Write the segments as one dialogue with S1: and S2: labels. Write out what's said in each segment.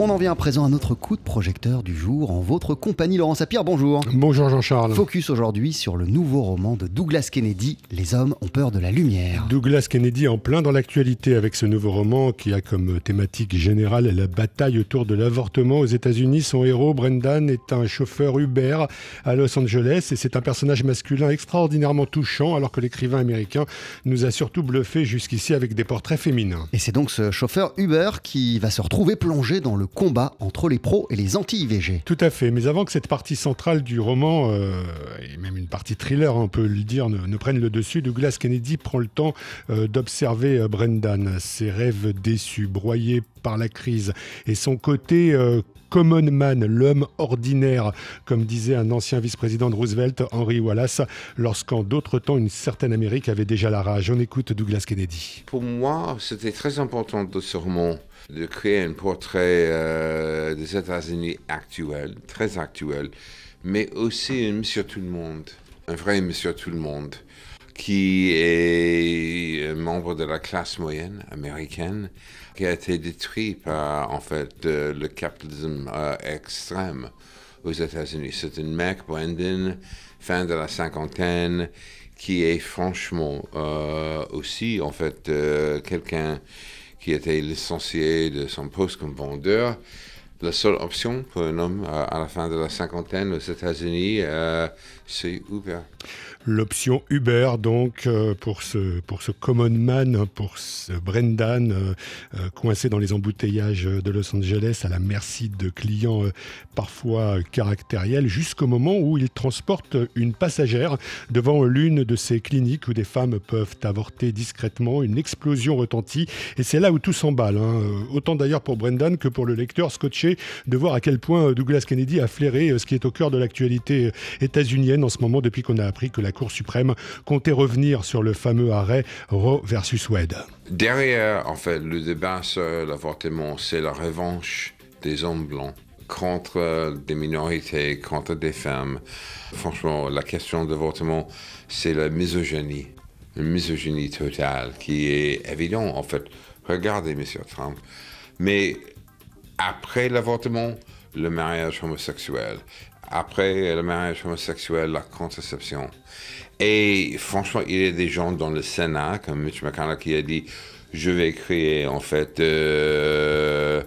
S1: On en vient à présent à notre coup de projecteur du jour en votre compagnie. Laurent Sapir, bonjour.
S2: Bonjour Jean-Charles.
S1: Focus aujourd'hui sur le nouveau roman de Douglas Kennedy, Les hommes ont peur de la lumière.
S2: Douglas Kennedy en plein dans l'actualité avec ce nouveau roman qui a comme thématique générale la bataille autour de l'avortement aux États-Unis. Son héros, Brendan, est un chauffeur Uber à Los Angeles et c'est un personnage masculin extraordinairement touchant alors que l'écrivain américain nous a surtout bluffé jusqu'ici avec des portraits féminins.
S1: Et c'est donc ce chauffeur Uber qui va se retrouver plongé dans le combat entre les pros et les anti-IVG.
S2: Tout à fait, mais avant que cette partie centrale du roman, euh, et même une partie thriller, on peut le dire, ne, prenne le dessus, Douglas Kennedy prend le temps euh, d'observer euh, Brendan, ses rêves déçus, broyés par la crise, et son côté common man, l'homme ordinaire, comme disait un ancien vice-président de Roosevelt, Henry Wallace, lorsqu'en d'autres temps une certaine Amérique avait déjà la rage. On écoute Douglas Kennedy.
S3: Pour moi, c'était très important de ce roman de créer un portrait euh, des États-Unis actuels, très actuel, mais aussi un monsieur tout le monde, un vrai monsieur tout le monde, qui est membre de la classe moyenne américaine, qui a été détruit par en fait le capitalisme euh, extrême aux États-Unis. C'est une mec, Brendan, fin de la cinquantaine, qui est franchement euh, aussi en fait quelqu'un qui était licencié de son poste comme vendeur. La seule option pour un homme à la fin de la cinquantaine aux États-Unis, euh, c'est Uber
S2: l'option Uber donc euh, pour ce pour ce common man, pour ce Brendan euh, euh, coincé dans les embouteillages de Los Angeles à la merci de clients parfois caractériels jusqu'au moment où il transporte une passagère devant l'une de ces cliniques où des femmes peuvent avorter discrètement. Une explosion retentit et c'est là où tout s'emballe. Hein. Autant d'ailleurs pour Brendan que pour le lecteur scotché de voir à quel point Douglas Kennedy a flairé ce qui est au cœur de l'actualité états-unienne en ce moment depuis qu'on a appris que la Cour suprême comptait revenir sur le fameux arrêt Roe versus Wade.
S3: Derrière, en fait, le débat sur l'avortement, c'est la revanche des hommes blancs contre des minorités, contre des femmes. Franchement, la question de l'avortement, c'est la misogynie, une misogynie totale qui est évidente, en fait. Regardez, M. Trump. Mais après l'avortement, le mariage homosexuel. Après le mariage homosexuel, la contraception. Et franchement, il y a des gens dans le Sénat, comme Mitch McConnell, qui a dit je vais créer en fait euh,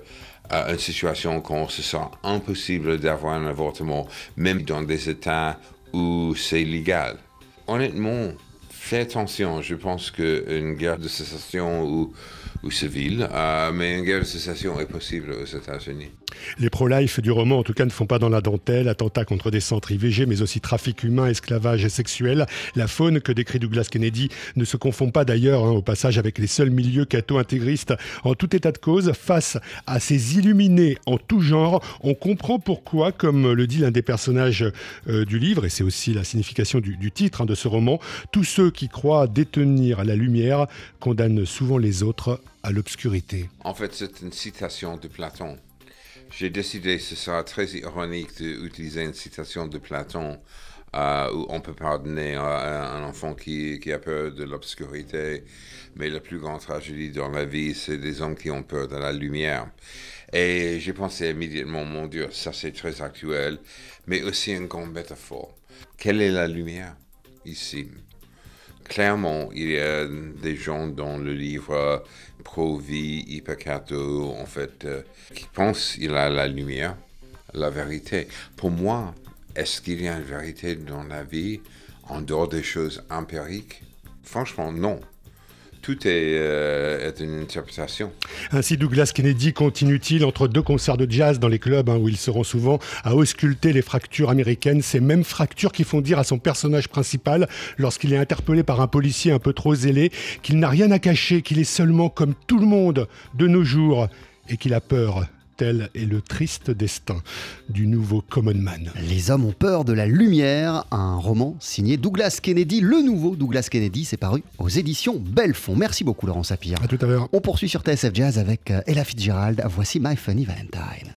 S3: une situation où ce sera impossible d'avoir un avortement, même dans des États où c'est légal. Honnêtement, fais attention. Je pense qu'une guerre de sécession ou, civile, euh, mais une guerre de sécession est possible aux États-Unis.
S2: Les pro-life du roman, en tout cas, ne font pas dans la dentelle. Attentats contre des centres IVG, mais aussi trafic humain, esclavage sexuel. La faune que décrit Douglas Kennedy ne se confond pas d'ailleurs, hein, au passage, avec les seuls milieux catho-intégristes. En tout état de cause, face à ces illuminés en tout genre, on comprend pourquoi, comme le dit l'un des personnages euh, du livre, et c'est aussi la signification du, titre hein, de ce roman, tous ceux qui croient détenir la lumière condamnent souvent les autres à l'obscurité.
S3: En fait, c'est une citation de Platon. J'ai décidé, ce sera très ironique d'utiliser une citation de Platon euh, où on peut pardonner un enfant qui, qui a peur de l'obscurité, mais la plus grande tragédie dans la vie, c'est des hommes qui ont peur de la lumière. Et j'ai pensé immédiatement, mon Dieu, ça c'est très actuel, mais aussi une grande métaphore. Quelle est la lumière ici? Clairement, il y a des gens dans le livre pro-vie, en fait, euh, qui pensent qu'il a la lumière, la vérité. Pour moi, est-ce qu'il y a une vérité dans la vie en dehors des choses empiriques? Franchement, non tout euh, est, une interprétation.
S2: Ainsi, Douglas Kennedy continue-t-il entre deux concerts de jazz dans les clubs hein, où ils seront souvent à ausculter les fractures américaines, ces mêmes fractures qui font dire à son personnage principal, lorsqu'il est interpellé par un policier un peu trop zélé, qu'il n'a rien à cacher, qu'il est seulement comme tout le monde de nos jours et qu'il a peur tel est le triste destin du nouveau Common Man.
S1: Les hommes ont peur de la lumière, un roman signé Douglas Kennedy, le nouveau Douglas Kennedy, c'est paru aux éditions Belfond. Merci beaucoup Laurent Sapir.
S2: À tout à l'heure.
S1: On poursuit sur TSF Jazz avec euh, Ella Fitzgerald. Voici My Funny Valentine.